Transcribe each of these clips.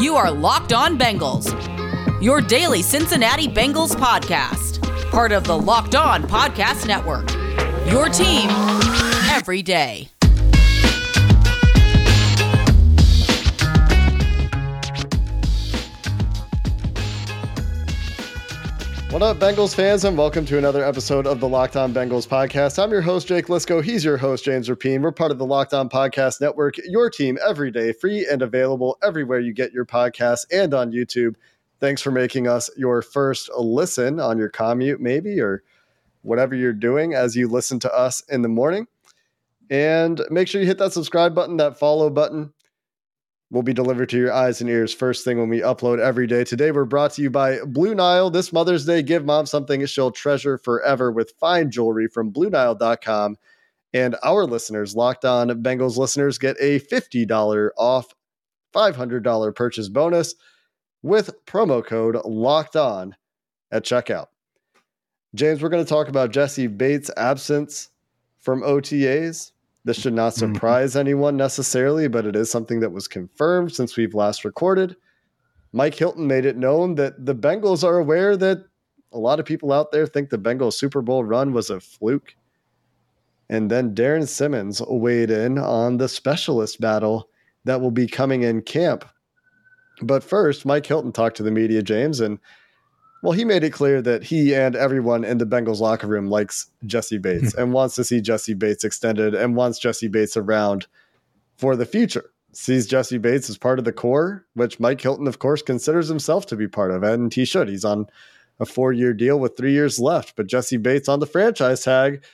You are Locked On Bengals, your daily Cincinnati Bengals podcast, part of the Locked On Podcast Network. Your team every day. What up, Bengals fans, and welcome to another episode of the Locked On Bengals podcast. I'm your host, Jake Liscow. He's your host, James Rapien. We're part of the Locked On Podcast Network, your team every day, free and available everywhere you get your podcasts and on YouTube. Thanks for making us your first listen on your commute, maybe, or whatever you're doing as you listen to us in the morning. And make sure you hit that subscribe button, that follow button will be delivered to your eyes and ears first thing when we upload every day. Today, we're brought to you by Blue Nile. This Mother's Day, give mom something she'll treasure forever with fine jewelry from BlueNile.com. And our listeners, locked on Bengals listeners, get a $50 off $500 purchase bonus with promo code locked on at checkout. James, we're going to talk about Jessie Bates' absence from OTAs this should not mm-hmm. surprise mm-hmm. anyone necessarily, but it is something that was confirmed since we've last recorded. Mike Hilton made it known that the Bengals are aware that a lot of people out there think the Bengals Super Bowl run was a fluke. And then Darrin Simmons weighed in on the specialist battle that will be coming in camp. But first, Mike Hilton talked to the media, James, and well, he made it clear that he and everyone in the Bengals locker room likes Jessie Bates hmm. and wants to see Jessie Bates extended and wants Jessie Bates around for the future. Sees Jessie Bates as part of the core, which Mike Hilton, of course, considers himself to be part of, and he should. He's on a four year deal with three years left. But Jessie Bates on the franchise tag,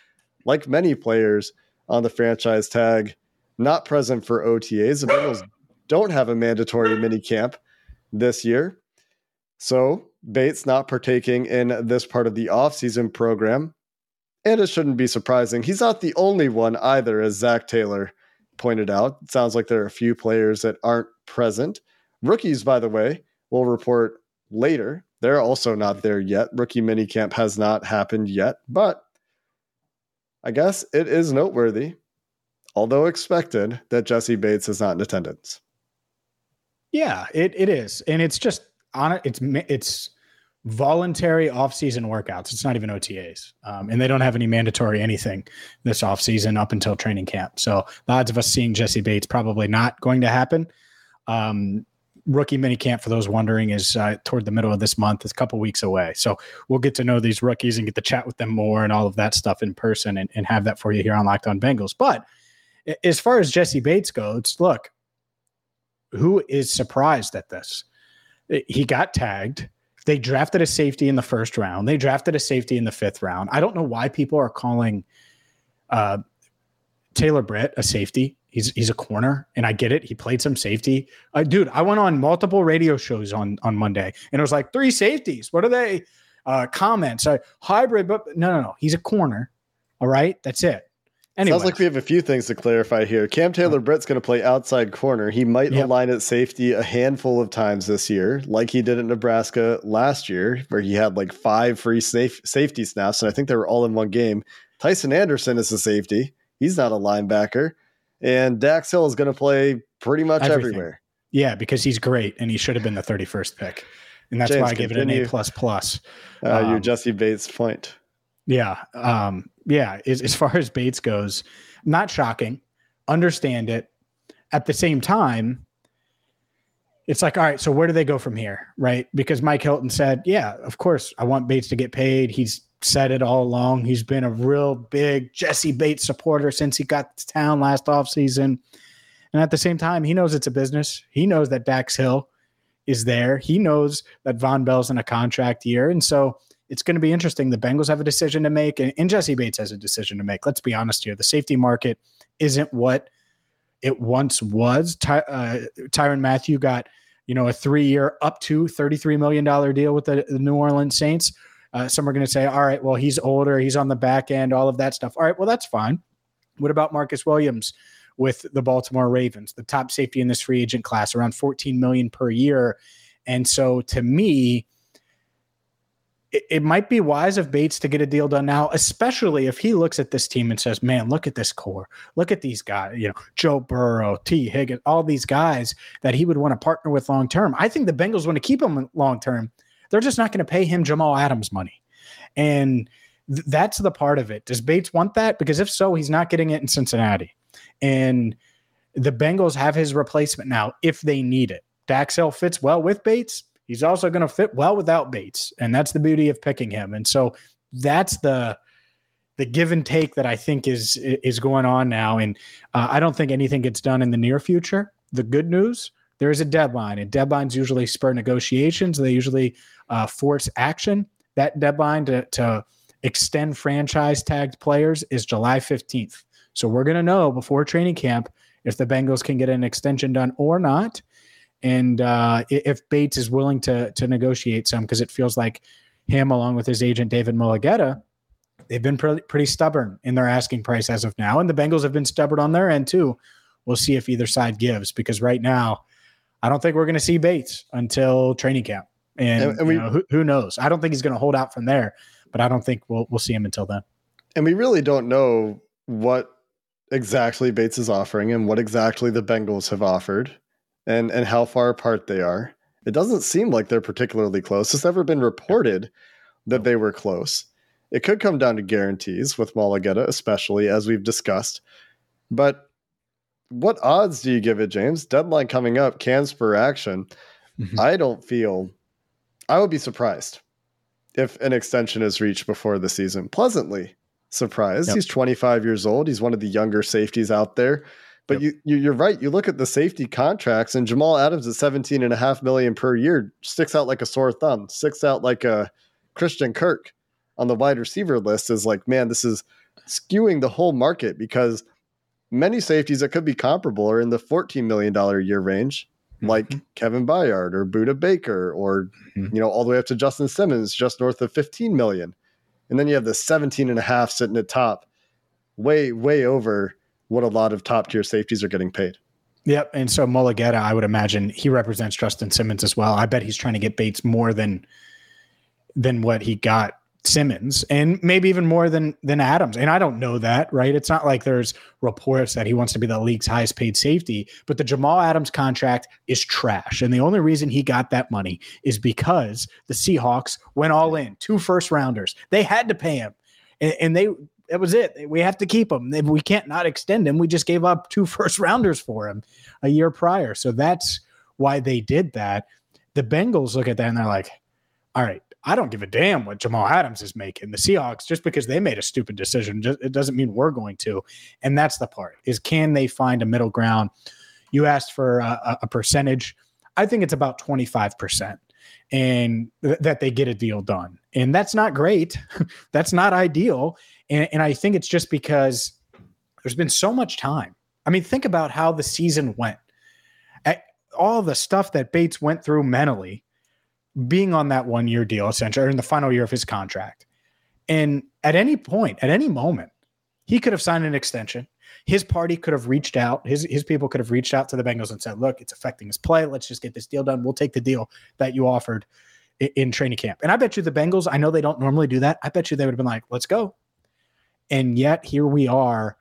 like many players on the franchise tag, not present for OTAs. The Bengals don't have a mandatory mini camp this year. So Bates not partaking in this part of the offseason program. And it shouldn't be surprising. He's not the only one either, as Zac Taylor pointed out. It sounds like there are a few players that aren't present. Rookies, by the way, will report later. They're also not there yet. Rookie minicamp has not happened yet, but I guess it is noteworthy, although expected, that Jessie Bates is not in attendance. Yeah, it, it is. And it's just on it. It's, it's, voluntary off-season workouts. It's not even OTAs, um, and they don't have any mandatory anything this off-season up until training camp. So the odds of us seeing Jessie Bates probably not going to happen. Um, rookie mini camp, for those wondering, is uh, toward the middle of this month. It's a couple weeks away. So we'll get to know these rookies and get to chat with them more and all of that stuff in person and, and have that for you here on Locked On Bengals. But as far as Jessie Bates goes, look, who is surprised at this? He got tagged they drafted a safety in the first round. They drafted a safety in the fifth round. I don't know why people are calling uh, Taylor Britt a safety. He's he's a corner, and I get it. He played some safety. Uh, dude, I went on multiple radio shows on on Monday, and it was like three safeties. What are they? Uh, comments, uh, hybrid, but no, no, no. He's a corner. All right, that's it. Anyways. Sounds like we have a few things to clarify here. Cam Taylor Britt's going to play outside corner. He might yep. align at safety a handful of times this year, like he did at Nebraska last year, where he had like five free safe, safety snaps, and I think they were all in one game. Tycen Anderson is a safety. He's not a linebacker. And Dax Hill is going to play pretty much Everything. everywhere. Yeah, because he's great, and he should have been the 31st pick. And that's James, why I give it an A plus plus. Uh, um, your Jessie Bates point. Yeah. Um, yeah. As, as far as Bates goes, not shocking. Understand it. At the same time, it's like, all right, so where do they go from here? Right. Because Mike Hilton said, yeah, of course, I want Bates to get paid. He's said it all along. He's been a real big Jessie Bates supporter since he got to town last offseason. And at the same time, he knows it's a business. He knows that Dax Hill is there. He knows that Vonn Bell's in a contract year. And so it's going to be interesting. The Bengals have a decision to make, and, and Jessie Bates has a decision to make. Let's be honest here. The safety market isn't what it once was. Ty, uh, Tyrann Mathieu got, you know, a three-year up to $33 million deal with the, the New Orleans Saints. Uh, some are going to say, all right, well, he's older, he's on the back end, all of that stuff. All right, well, that's fine. What about Marcus Williams with the Baltimore Ravens, the top safety in this free agent class, around 14 million per year? And so to me, it, it might be wise of Bates to get a deal done now, especially if he looks at this team and says, "Man, look at this core. Look at these guys. You know, Joe Burrow, Tee Higgins, all these guys that he would want to partner with long term." I think the Bengals want to keep him long term. They're just not going to pay him Jamal Adams money, and th- that's the part of it. Does Bates want that? Because if so, he's not getting it in Cincinnati, and the Bengals have his replacement now if they need it. Dax Hill fits well with Bates. He's also going to fit well without Bates, and that's the beauty of picking him. And so that's the the give and take that I think is is going on now. And uh, I don't think anything gets done in the near future. The good news there is a deadline, and deadlines usually spur negotiations. They usually uh, force action. That deadline to, to extend franchise tagged players is July 15th. So we're going to know before training camp if the Bengals can get an extension done or not and uh, if Bates is willing to to negotiate some, because it feels like him, along with his agent David Mulugheta, they've been pretty, pretty stubborn in their asking price as of now, and the Bengals have been stubborn on their end too. We'll see if either side gives, because right now, I don't think we're going to see Bates until training camp, and, and, and we, know, who, who knows? I don't think he's going to hold out from there, but I don't think we'll we'll see him until then. And we really don't know what exactly Bates is offering and what exactly the Bengals have offered and and how far apart they are. It doesn't seem like they're particularly close. It's never been reported that they were close. It could come down to guarantees with Mulugheta, especially as we've discussed. But what odds do you give it, James? Deadline coming up, can spur action. Mm-hmm. I don't feel. I would be surprised if an extension is reached before the season. Pleasantly surprised. Yep. He's 25 years old. He's one of the younger safeties out there. But yep. you, you are right. You look at the safety contracts, and Jamal Adams at 17 and a half million per year sticks out like a sore thumb. Sticks out like a Christian Kirk on the wide receiver list. Is like, man, this is skewing the whole market because many safeties that could be comparable are in the 14 million dollar a year range, mm-hmm. like Kevin Byard or Budda Baker, or mm-hmm. you know all the way up to Justin Simmons, just north of 15 million. And then you have the 17 and a half sitting at top, way way over what a lot of top tier safeties are getting paid. Yep. And so Mulugheta, I would imagine he represents Justin Simmons as well. I bet he's trying to get Bates more than than what he got Simmons and maybe even more than than Adams. And I don't know that, right? It's not like there's reports that he wants to be the league's highest paid safety, but the Jamal Adams contract is trash. And the only reason he got that money is because the Seahawks went all in, two first rounders. They had to pay him. And, and they that was it. We have to keep him. We can't not extend him. We just gave up two first rounders for him a year prior. So that's why they did that. The Bengals look at that and they're like, all right, I don't give a damn what Jamal Adams is making. The Seahawks, just because they made a stupid decision, just, it doesn't mean we're going to. And that's the part is can they find a middle ground? You asked for a, a percentage. I think it's about 25% and th- that they get a deal done. And that's not great. that's not ideal. And, and I think it's just because there's been so much time. I mean, think about how the season went. At all the stuff that Bates went through mentally, being on that one year deal, essentially, or in the final year of his contract. And at any point, at any moment, he could have signed an extension. His party could have reached out. His his people could have reached out to the Bengals and said, "Look, it's affecting his play. Let's just get this deal done. We'll take the deal that you offered in, in training camp." And I bet you the Bengals. I know they don't normally do that. I bet you they would have been like, "Let's go. And yet here we are.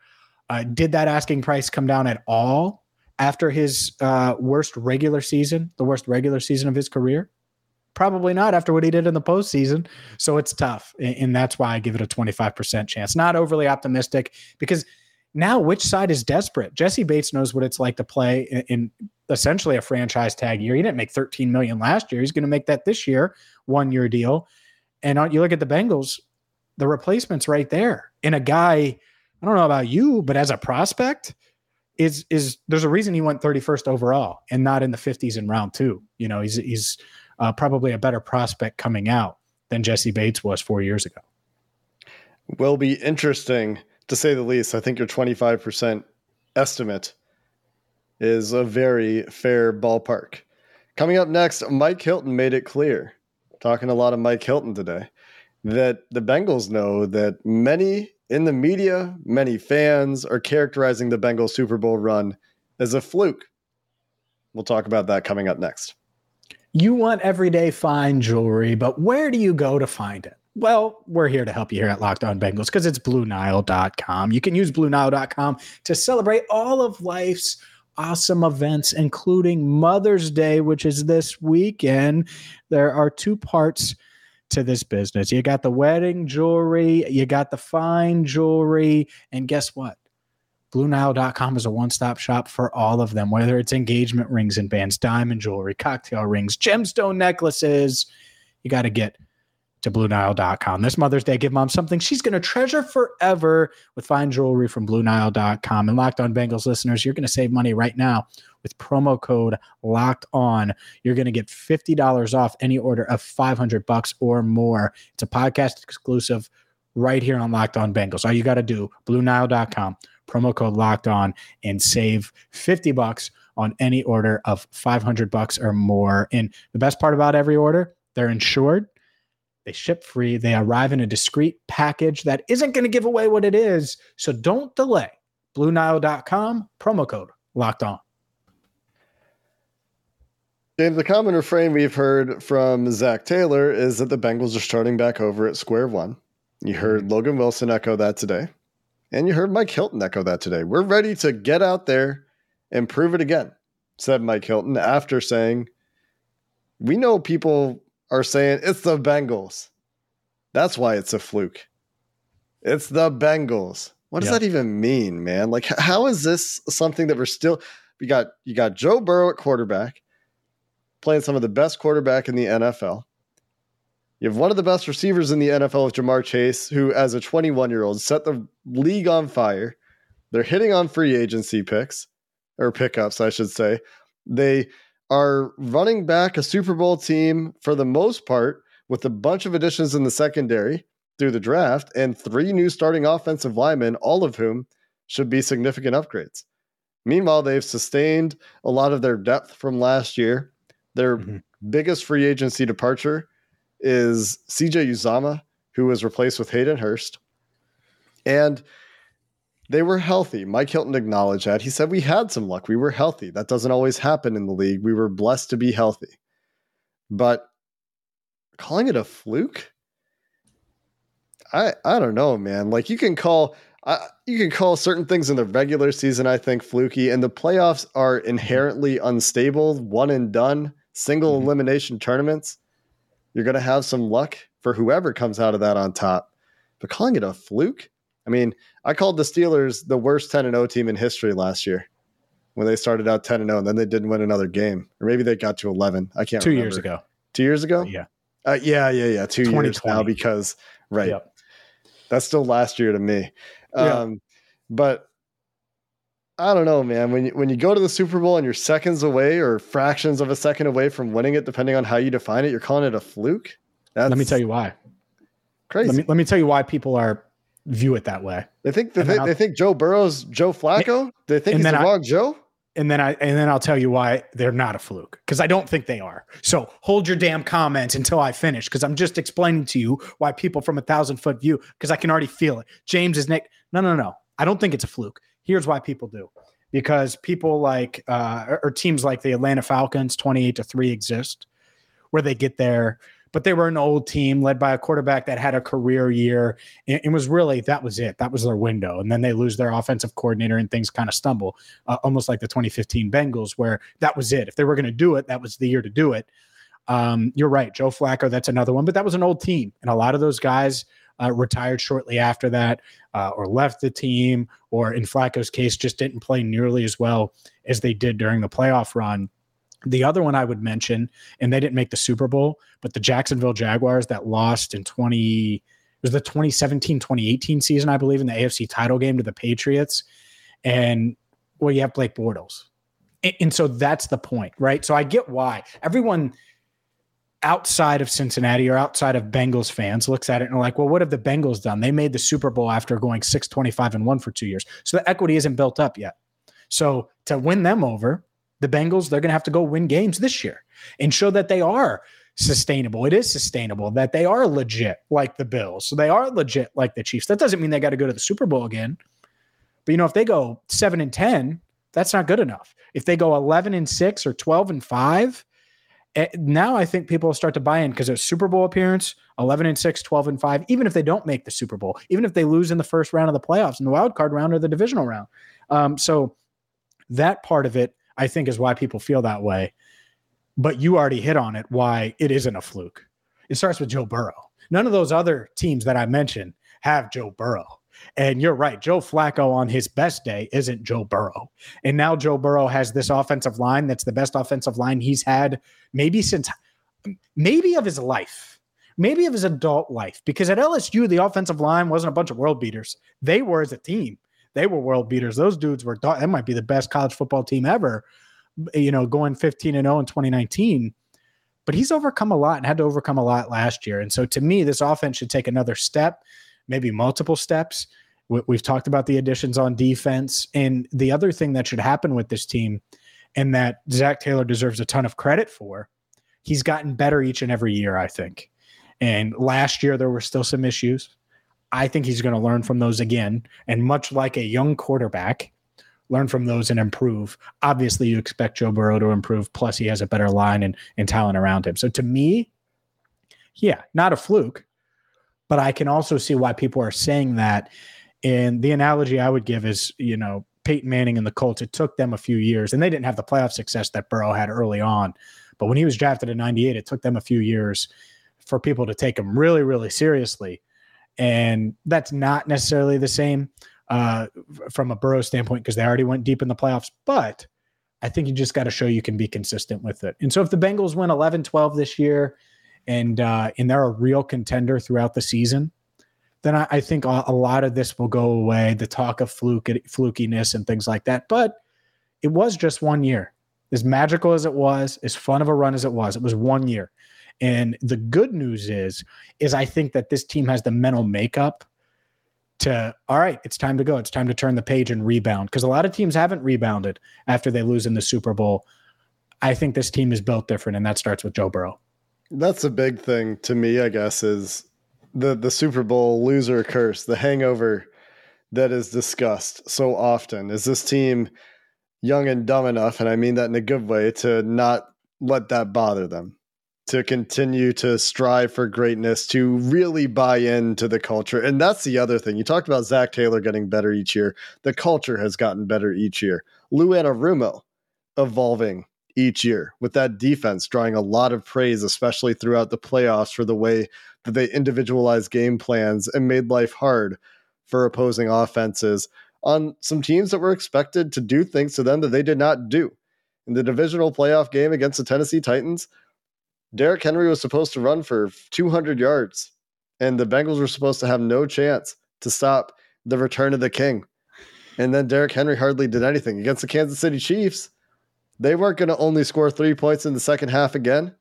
Uh, did that asking price come down at all after his uh, worst regular season, the worst regular season of his career? Probably not after what he did in the postseason. So it's tough. And, that's why I give it a 25% chance. Not overly optimistic because now which side is desperate? Jessie Bates knows what it's like to play in, in essentially a franchise tag year. He didn't make 13 million last year. He's going to make that this year, one year deal. And you look at the Bengals, the replacement's right there. And a guy, I don't know about you, but as a prospect, is is there's a reason he went 31st overall and not in the 50s in round two. You know, he's he's uh, probably a better prospect coming out than Jessie Bates was four years ago. Will be interesting to say the least. I think your 25% estimate is a very fair ballpark. Coming up next, Mike Hilton made it clear, talking a lot of Mike Hilton today, that the Bengals know that many in the media, many fans are characterizing the Bengals Super Bowl run as a fluke. We'll talk about that coming up next. You want everyday fine jewelry, but where do you go to find it? Well, we're here to help you here at Locked On Bengals because it's BlueNile.com. You can use BlueNile.com to celebrate all of life's awesome events, including Mother's Day, which is this weekend. There are two parts to this business. You got the wedding jewelry, you got the fine jewelry, and guess what? BlueNile.com is a one stop shop for all of them, whether it's engagement rings and bands, diamond jewelry, cocktail rings, gemstone necklaces. You got to get to BlueNile.com. This Mother's Day, give mom something she's going to treasure forever with fine jewelry from BlueNile.com. And Locked On Bengals listeners, you're going to save money right now with promo code Locked On. You're going to get $50 off any order of 500 bucks or more. It's a podcast exclusive right here on Locked On Bengals. All you got to do, BlueNile.com, promo code Locked On, and save 50 bucks on any order of 500 bucks or more. And the best part about every order, they're insured they ship free. They arrive in a discreet package that isn't going to give away what it is. So don't delay. BlueNile.com, promo code locked on. James, the common refrain we've heard from Zac Taylor is that the Bengals are starting back over at square one. You heard mm-hmm. Logan Wilson echo that today, and you heard Mike Hilton echo that today. We're ready to get out there and prove it again, said Mike Hilton after saying, We know people are saying it's the Bengals. That's why it's a fluke. It's the Bengals. What does that even mean, man? Like, how is this something that we're still? We got you got Joe Burrow at quarterback, playing some of the best quarterback in the NFL. You have one of the best receivers in the NFL with Ja'Marr Chase, who, as a 21 year old, set the league on fire. They're hitting on free agency picks or pickups, I should say. They are running back a Super Bowl team for the most part with a bunch of additions in the secondary through the draft and three new starting offensive linemen, all of whom should be significant upgrades. Meanwhile, they've sustained a lot of their depth from last year. Their mm-hmm. biggest free agency departure is CJ Uzomah, who was replaced with Hayden Hurst. And they were healthy. Mike Hilton acknowledged that. He said, We had some luck. We were healthy. That doesn't always happen in the league. We were blessed to be healthy. But calling it a fluke? I I don't know, man. Like you can call I, you can call certain things in the regular season, I think, fluky, and the playoffs are inherently unstable, one and done, single mm-hmm. elimination tournaments. You're going to have some luck for whoever comes out of that on top. But calling it a fluke, I mean, I called the Steelers the worst 10 and 0 team in history last year when they started out 10 and 0 and then they didn't win another game. Or maybe they got to 11. I can't Two remember. years ago. Two years ago? Yeah. Uh, yeah, yeah, yeah. Two years now because, right. Yep. That's still last year to me. Um, yeah. But I don't know, man. When you, when you go to the Super Bowl and you're seconds away or fractions of a second away from winning it, depending on how you define it, you're calling it a fluke. That's Let me tell you why. Crazy. Let me, let me tell you why people are view it that way. They think they, they, they think Joe Burrow's Joe Flacco. They think he's the wrong Joe. And then I and then I'll tell you why they're not a fluke because I don't think they are. So hold your damn comments until I finish because I'm just explaining to you why people from a thousand foot view because I can already feel it. James is Nick. No, no, no. I don't think it's a fluke. Here's why people do because people like uh, or teams like the Atlanta Falcons, twenty eight to three exist, where they get there but they were an old team led by a quarterback that had a career year. It, was really that was it. That was their window, and then they lose their offensive coordinator, and things kind of stumble, uh, almost like the 2015 Bengals, where that was it. If they were going to do it, that was the year to do it. Um, you're right, Joe Flacco. That's another one, but that was an old team, and a lot of those guys. Uh, retired shortly after that, uh, or left the team, or in Flacco's case, just didn't play nearly as well as they did during the playoff run. The other one I would mention, and they didn't make the Super Bowl, but the Jacksonville Jaguars that lost in 20 it was the 2017 2018 season, I believe, in the AFC title game to the Patriots. And well, you have Blake Bortles. And, and so that's the point, right? So I get why everyone outside of Cincinnati or outside of Bengals fans looks at it and like, well, what have the Bengals done? They made the Super Bowl after going 625 and one for two years. So the equity isn't built up yet. So to win them over, the Bengals, they're going to have to go win games this year and show that they are sustainable. It is sustainable, that they are legit like the Bills. So they are legit like the Chiefs. That doesn't mean they got to go to the Super Bowl again. But you know, if they go 7 and 10, that's not good enough. If they go 11 and 6 or 12 and 5 eh, now I think people start to buy in because a Super Bowl appearance, 11 and 6, 12 and 5, even if they don't make the Super Bowl, even if they lose in the first round of the playoffs in the wild card round or the divisional round. Um, so that part of it, I think, is why people feel that way. But you already hit on it why it isn't a fluke. It starts with Joe Burrow. None of those other teams that I mentioned have Joe Burrow. And you're right. Joe Flacco on his best day isn't Joe Burrow. And now Joe Burrow has this offensive line that's the best offensive line he's had maybe since maybe of his life, maybe of his adult life. Because at LSU, the offensive line wasn't a bunch of world beaters. They were as a team. They were world beaters. Those dudes were that might be the best college football team ever, you know, going 15 and 0 in 2019 but he's overcome a lot and had to overcome a lot last year. And so to me, this offense should take another step maybe multiple steps. We've talked about the additions on defense. And the other thing that should happen with this team, and that Zac Taylor deserves a ton of credit for, he's gotten better each and every year, I think. And last year, there were still some issues. I think he's going to learn from those again. And much like a young quarterback, learn from those and improve. Obviously, you expect Joe Burrow to improve. Plus, he has a better line and, and talent around him. So to me, yeah, not a fluke but I can also see why people are saying that. And the analogy I would give is, you know, Peyton Manning and the Colts, it took them a few years and they didn't have the playoff success that Burrow had early on. But when he was drafted in 98, it took them a few years for people to take him really, really seriously. And that's not necessarily the same uh, from a Burrow standpoint because they already went deep in the playoffs. But I think you just got to show you can be consistent with it. And so if the Bengals win 11 12 this year, and uh, and they're a real contender throughout the season, then I, I think a, a, lot of this will go away. The talk of fluke flukiness and things like that. But it was just one year. As magical as it was, as fun of a run as it was, it was one year. And the good news is, is I think that this team has the mental makeup to all right, it's time to go. It's time to turn the page and rebound. Because a lot of teams haven't rebounded after they lose in the Super Bowl. I think this team is built different, and that starts with Joe Burrow. That's a big thing to me, I guess, is the the Super Bowl loser curse, the hangover that is discussed so often. Is this team young and dumb enough, and I mean that in a good way, to not let that bother them? To continue to strive for greatness, to really buy into the culture. And that's the other thing. You talked about Zac Taylor getting better each year. The culture has gotten better each year. Lou Anarumo evolving each year with that defense drawing a lot of praise, especially throughout the playoffs for the way that they individualized game plans and made life hard for opposing offenses on some teams that were expected to do things to them that they did not do. In the divisional playoff game against the Tennessee Titans, Derrick Henry was supposed to run for 200 yards, and the Bengals were supposed to have no chance to stop the return of the king. And then Derrick Henry hardly did anything against the Kansas City Chiefs they weren't going to only score three points in the second half again.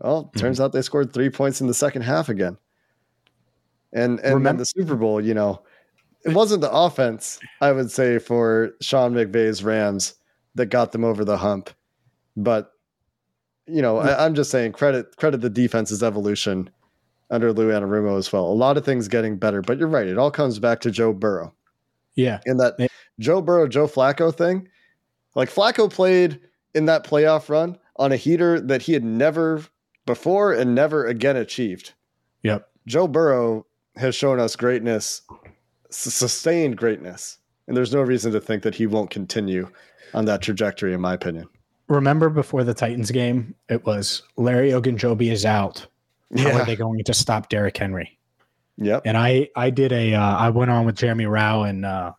Well, mm-hmm. turns out they scored three points in the second half again. And and Remember- the Super Bowl, you know, it wasn't the offense, I would say, for Sean McVay's Rams that got them over the hump. But you know, I, am just saying credit credit the defense's evolution under Lou Anarumo as well. A lot of things getting better, but you're right. It all comes back to Joe Burrow. Yeah. And that Joe Burrow, Joe Flacco thing, like Flacco played in that playoff run on a heater that he had never before and never again achieved. Yep. Joe Burrow has shown us greatness, sustained greatness, and there's no reason to think that he won't continue on that trajectory, in my opinion. Remember before the Titans game, it was Larry Ogunjobi is out. How yeah. are they going to stop Derrick Henry? Yep. And I I did a uh, I went on with Jeremy Rauch and uh,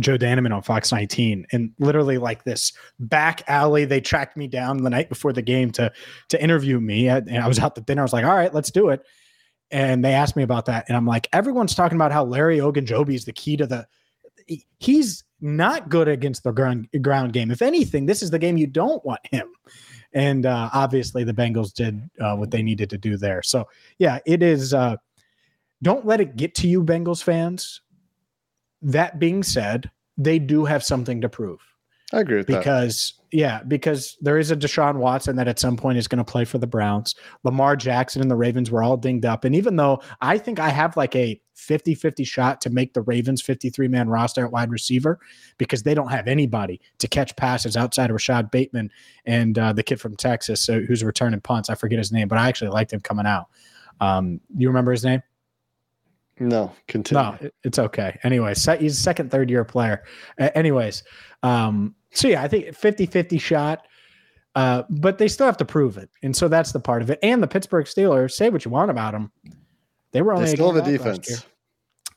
Joe Danneman on Fox 19, and literally like this back alley, they tracked me down the night before the game to to interview me. And I was out to dinner. I was like, "All right, let's do it." And they asked me about that, and I'm like, "Everyone's talking about how Larry Ogunjobi is the key to the." He's not good against the ground ground game. If anything, this is the game you don't want him. And uh, obviously, the Bengals did uh, what they needed to do there. So yeah, it is. Uh, don't let it get to you, Bengals fans that being said, they do have something to prove. I agree with that. because that. yeah, because there is a Deshaun Watson that at some point is going to play for the Browns. Lamar Jackson and the Ravens were all dinged up. And even though I think I have like a 50-50 shot to make the Ravens 53-man roster at wide receiver because they don't have anybody to catch passes outside of Rashod Bateman and uh, the kid from Texas so, who's returning punts. I forget his name, but I actually liked him coming out. Um, you remember his name? No, continue. No, it's okay. Anyway, he's a second, third year player. Uh, anyways, um, so yeah, I think 50 50 shot, uh, but they still have to prove it. And so that's the part of it. And the Pittsburgh Steelers, say what you want about them. They were only they still have a defense.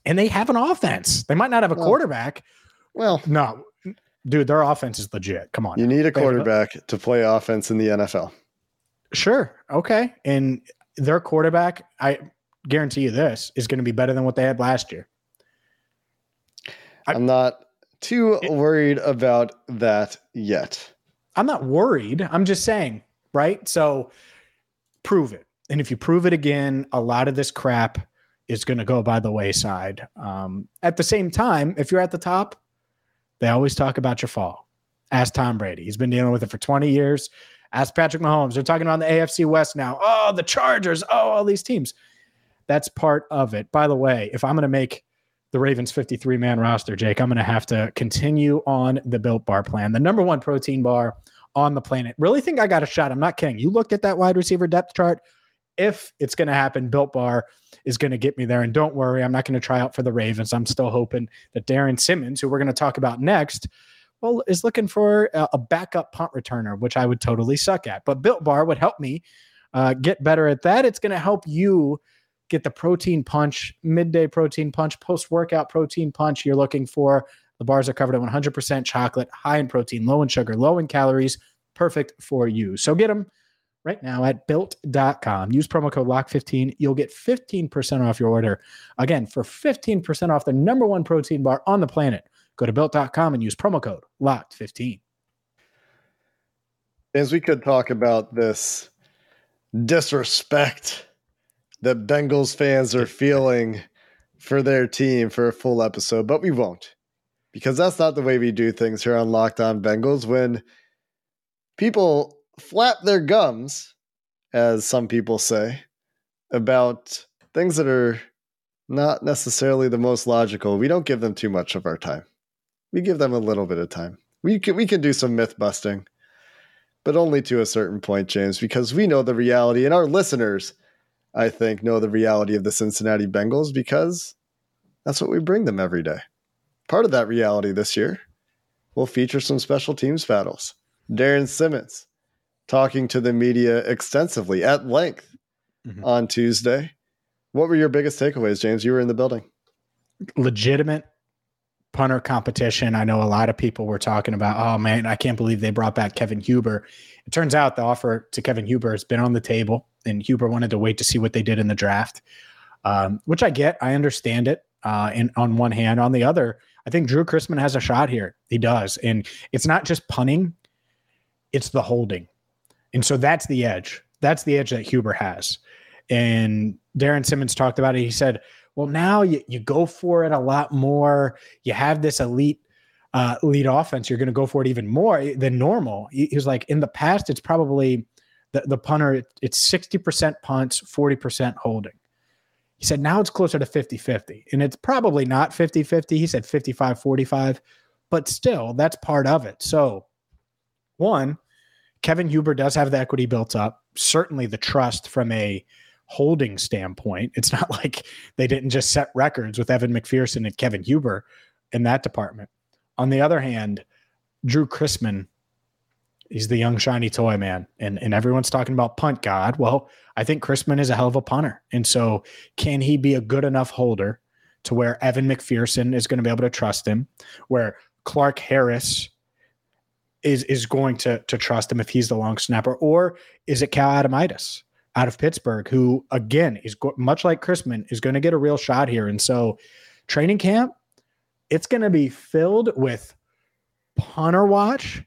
And they have an offense. They might not have a well, quarterback. Well, no, dude, their offense is legit. Come on. You need a quarterback to play offense in the NFL. Sure. Okay. And their quarterback, I guarantee you this, is going to be better than what they had last year. I, I'm not too worried about that yet. I'm not worried. I'm just saying, right? So prove it. And if you prove it again, a lot of this crap is going to go by the wayside. Um, at the same time, if you're at the top, they always talk about your fall. Ask Tom Brady. He's been dealing with it for 20 years. Ask Patrick Mahomes. They're talking about the AFC West now. Oh, the Chargers. Oh, all these teams. That's part of it. By the way, if I'm going to make the Ravens 53 man roster, Jake, I'm going to have to continue on the Built Bar plan, the number one protein bar on the planet. Really think I got a shot. I'm not kidding. You looked at that wide receiver depth chart. If it's going to happen, Built Bar is going to get me there. And don't worry, I'm not going to try out for the Ravens. I'm still hoping that Darrin Simmons, who we're going to talk about next, well, is looking for a backup punt returner, which I would totally suck at. But Built Bar would help me uh, get better at that. It's going to help you get the protein punch, midday protein punch, post workout protein punch you're looking for. The bars are covered in 100% chocolate, high in protein, low in sugar, low in calories, perfect for you. So get them right now at built.com. Use promo code LOCK15. You'll get 15% off your order. Again, for 15% off the number one protein bar on the planet, go to built.com and use promo code LOCKed15. As we could talk about this disrespect that Bengals fans are feeling for their team for a full episode, but we won't because that's not the way we do things here on Locked On Bengals. When people flap their gums, as some people say, about things that are not necessarily the most logical, we don't give them too much of our time. We give them a little bit of time. We can we can do some myth busting, but only to a certain point, James, because we know the reality, and our listeners I think, know the reality of the Cincinnati Bengals because that's what we bring them every day. Part of that reality this year will feature some special teams battles. Darrin Simmons talking to the media extensively at length mm-hmm. on Tuesday. What were your biggest takeaways, James? You were in the building. Legitimate punter competition. I know a lot of people were talking about, oh man, I can't believe they brought back Kevin Huber. It turns out the offer to Kevin Huber has been on the table, and Huber wanted to wait to see what they did in the draft, um, which I get. I understand it. Uh, and on one hand, on the other, I think Drew Chrisman has a shot here. He does, and it's not just punting; it's the holding, and so that's the edge. That's the edge that Huber has. And Darrin Simmons talked about it. He said, "Well, now you, you go for it a lot more. You have this elite uh, lead offense, you're going to go for it even more than normal. He, he was like, in the past, it's probably the, the punter, it's 60% punts, 40% holding. He said now it's closer to 50 50. And it's probably not 50 50. He said 55 45, but still, that's part of it. So, one, Kevin Huber does have the equity built up, certainly the trust from a holding standpoint. It's not like they didn't just set records with Evan McPherson and Kevin Huber in that department. On the other hand, Drew Chrisman, he's the young shiny toy man, and and everyone's talking about punt god. Well, I think Chrisman is a hell of a punter, and so can he be a good enough holder to where Evan McPherson is going to be able to trust him, where Clark Harris is is going to to trust him if he's the long snapper, or is it Cal Adomitis out of Pittsburgh, who again is go- much like Chrisman is going to get a real shot here, and so training camp it's going to be filled with punter watch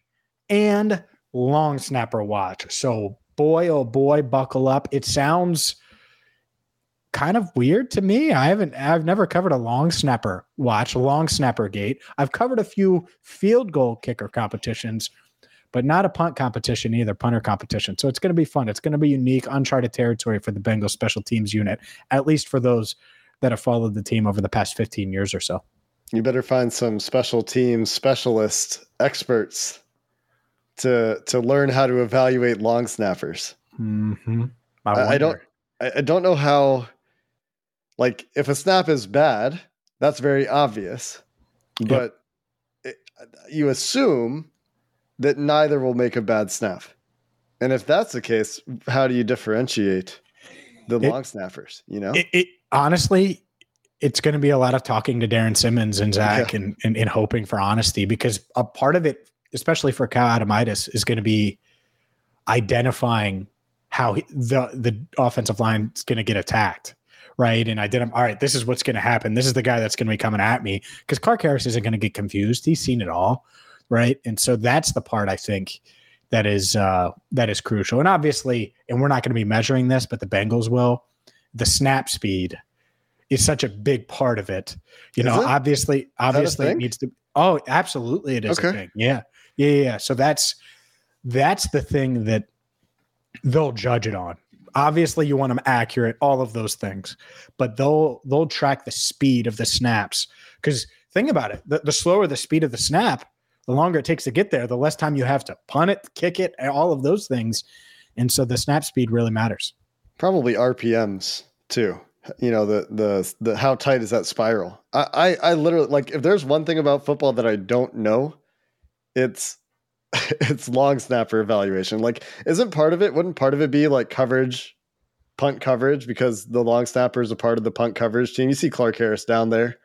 and long snapper watch. So, boy, oh boy, buckle up. It sounds kind of weird to me. I haven't I've never covered a long snapper watch, long snapper gate. I've covered a few field goal kicker competitions, but not a punt competition either, punter competition. So it's going to be fun. It's going to be unique, uncharted territory for the Bengals special teams unit, at least for those that have followed the team over the past 15 years or so. You better find some special teams specialist experts to to learn how to evaluate long snappers. Mm-hmm. I, I, I don't I don't know how like if a snap is bad, that's very obvious. But it, you assume that neither will make a bad snap. And if that's the case, how do you differentiate the it, long snappers? You know, it, it honestly, it's going to be a lot of talking to Darrin Simmons and Zac yeah. and, and, and hoping for honesty because a part of it, especially for Kyle Adomitis, is going to be identifying how he, the the offensive line is going to get attacked right? And I did him, all right, this is what's going to happen. This is the guy that's going to be coming at me because Clark Harris isn't going to get confused. He's seen it all, right? And so that's the part I think that is uh, that is crucial. And obviously, and we're not going to be measuring this, but the Bengals will. The snap speed is such a big part of it. You is know, it? obviously, obviously it needs to. Oh, absolutely, it is okay. a thing. Yeah, yeah, yeah. So that's that's the thing that they'll judge it on. Obviously you want them accurate all of those things but they'll they'll track the speed of the snaps. Because think about it the, the, slower the speed of the snap the longer it takes to get there the less time you have to punt it kick it all of those things. And so the snap speed really matters. Probably rpms too. You know the the the how tight is that spiral? I i, I literally like if there's one thing about football that i don't know it's it's long snapper evaluation. Like, isn't part of it? Wouldn't part of it be like coverage, punt coverage? Because the long snapper is a part of the punt coverage team. You see Clark Harris down there,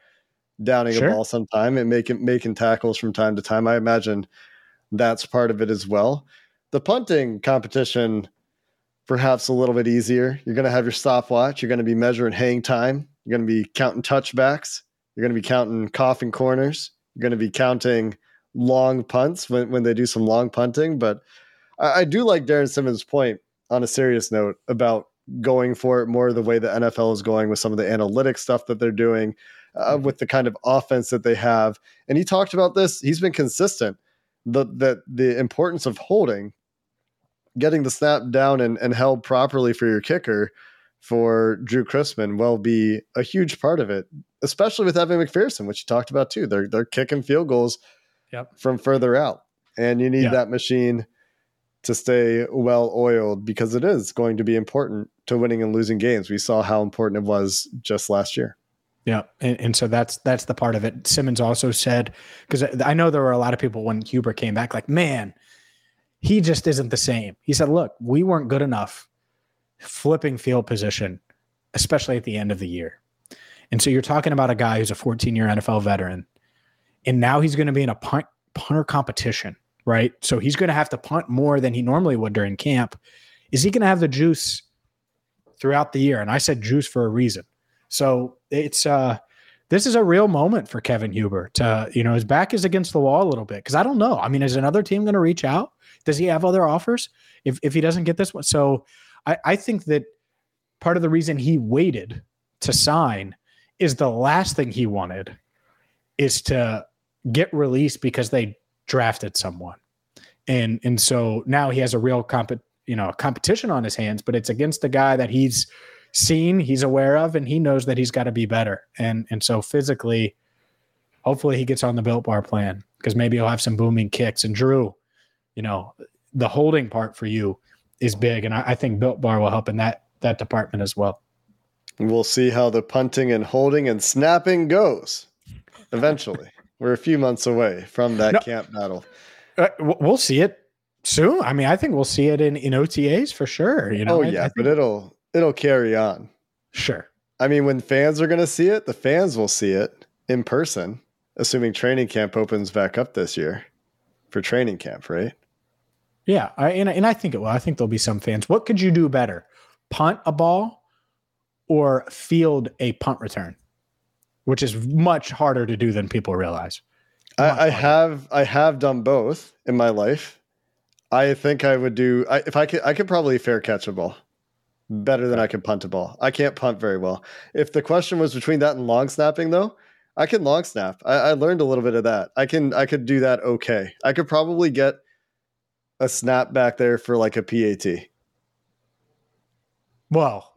downing sure. a ball sometime and making making tackles from time to time. I imagine that's part of it as well. The punting competition, perhaps a little bit easier. You're going to have your stopwatch. You're going to be measuring hang time. You're going to be counting touchbacks. You're going to be counting coffin corners. You're going to be counting long punts when, when they do some long punting. But I, I do like Darrin Simmons' point on a serious note about going for it more the way the NFL is going with some of the analytic stuff that they're doing, uh, mm-hmm. with the kind of offense that they have. And he talked about this. He's been consistent. The that the importance of holding, getting the snap down and, and held properly for your kicker for Drew Chrisman will be a huge part of it, especially with Evan McPherson, which you talked about too. They're they're kicking field goals yep. from further out. And you need that machine to stay well oiled because it is going to be important to winning and losing games. We saw how important it was just last year. Yeah, and, and so that's that's the part of it. Simmons also said because I know there were a lot of people when Huber came back, like, man, he just isn't the same. He said, look, we weren't good enough flipping field position, especially at the end of the year. And so you're talking about a guy who's a 14 year NFL veteran and now he's going to be in a punt, punter competition, right? So he's going to have to punt more than he normally would during camp. Is he going to have the juice throughout the year? And I said juice for a reason. So it's uh this is a real moment for Kevin Huber to, you know, his back is against the wall a little bit because I don't know. I mean, is another team going to reach out? Does he have other offers if if he doesn't get this one? So I, I think that part of the reason he waited to sign is the last thing he wanted is to get released because they drafted someone. And and so now he has a real comp you know, competition on his hands, but it's against a guy that he's seen, he's aware of, and he knows that he's got to be better. And and so physically, hopefully he gets on the built bar plan because maybe he'll have some booming kicks. And Drew, you know, the holding part for you is big. And I, I think built bar will help in that that department as well. We'll see how the punting and holding and snapping goes eventually. We're a few months away from that no, camp battle. Uh, we'll see it soon. I mean, I think we'll see it in, in OTAs for sure. You know, oh yeah, I, I but it'll it'll carry on. Sure. I mean, when fans are going to see it, the fans will see it in person, assuming training camp opens back up this year for training camp, right? Yeah, I, and and I think it will. I think there'll be some fans. What could you do better, punt a ball or field a punt return? Which is much harder to do than people realize. I, I have I have done both in my life. I think I would do I, if I could I could probably fair catch a ball. better than I can punt a ball. I can't punt very well. If the question was between that and long snapping, though, I can long snap. I, I learned a little bit of that. I can I could do that okay. I could probably get a snap back there for like a PAT. Well,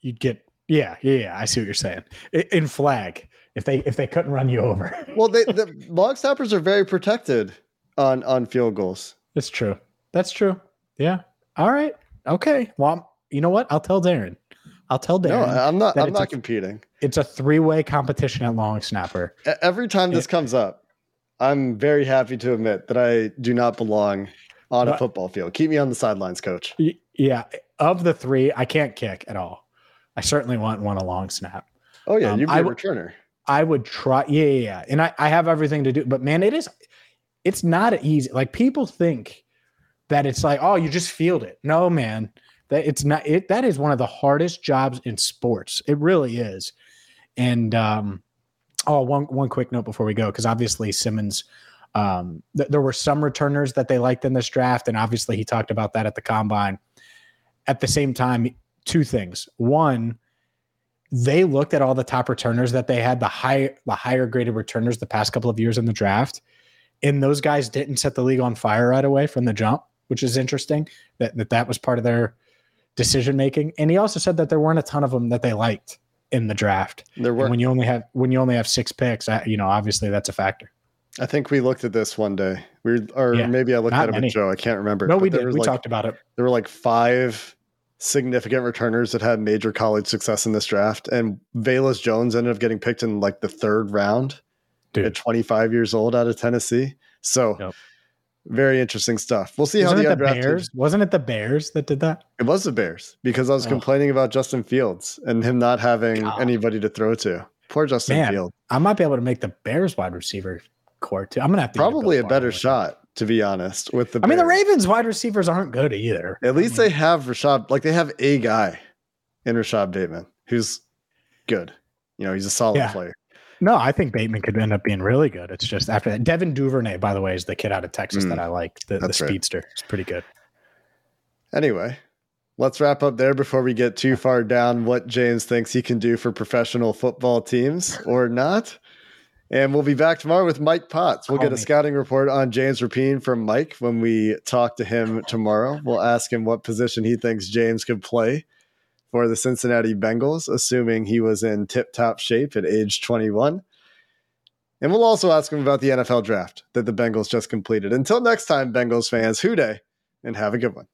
you'd get yeah, yeah, yeah. I see what you're saying. In flag, if they if they couldn't run you over. well, they, the long snappers are very protected on on field goals. That's true. That's true. Yeah. All right. Okay. Well, you know what? I'll tell Darrin. I'll tell Darrin. No, I'm not. I'm not a, competing. It's a three way competition at long snapper. Every time this it, comes up, I'm very happy to admit that I do not belong on a football field. Keep me on the sidelines, coach. Yeah. Of the three, I can't kick at all. I certainly want one a long snap. Oh yeah, um, you'd be a returner. I would try. Yeah, yeah, yeah. And I, I have everything to do, but man, it is. It's not easy. Like people think that it's like, oh, you just field it. No, man, that it's not. It that is one of the hardest jobs in sports. It really is. And um, oh, one one quick note before we go, because obviously Simmons. Um, th- there were some returners that they liked in this draft, and obviously he talked about that at the combine. At the same time, two things. One, they looked at all the top returners that they had, the high, the higher graded returners the past couple of years in the draft, and those guys didn't set the league on fire right away from the jump, which is interesting. That that, that was part of their decision making. And he also said that there weren't a ton of them that they liked in the draft. There were. And when you only have when you only have six picks, you know, obviously that's a factor. I think we looked at this one day. We or yeah, maybe I looked at it many. with Joe. I can't remember. No, we did. We like, talked about it. There were like five significant returners that had major college success in this draft. And Velus Jones ended up getting picked in like the third round Dude. at 25 years old out of Tennessee. So yep. very interesting stuff. We'll see Wasn't how the, the Bears wasn't it the Bears that did that? It was the Bears because I was oh. complaining about Justin Fields and him not having God. anybody to throw to. Poor Justin Man, Fields. I might be able to make the Bears wide receiver corps too. I'm gonna have to probably a better shot to be honest. With the, I mean, the Ravens wide receivers aren't good either. At least I mean, they have Rashod, like they have a guy in Rashod Bateman who's good. You know, he's a solid yeah. player. No, I think Bateman could end up being really good. It's just after that. Devin Duvernay, by the way, is the kid out of Texas mm, that I like. The, the speedster. Right. It's pretty good. Anyway, let's wrap up there before we get too far down what James thinks he can do for professional football teams or not. And we'll be back tomorrow with Mike Potts. We'll Call get a me. scouting report on James Rapien from Mike when we talk to him tomorrow. We'll ask him what position he thinks James could play for the Cincinnati Bengals, assuming he was in tip top shape at age 21. And we'll also ask him about the NFL draft that the Bengals just completed. Until next time, Bengals fans, Who Dey, and have a good one.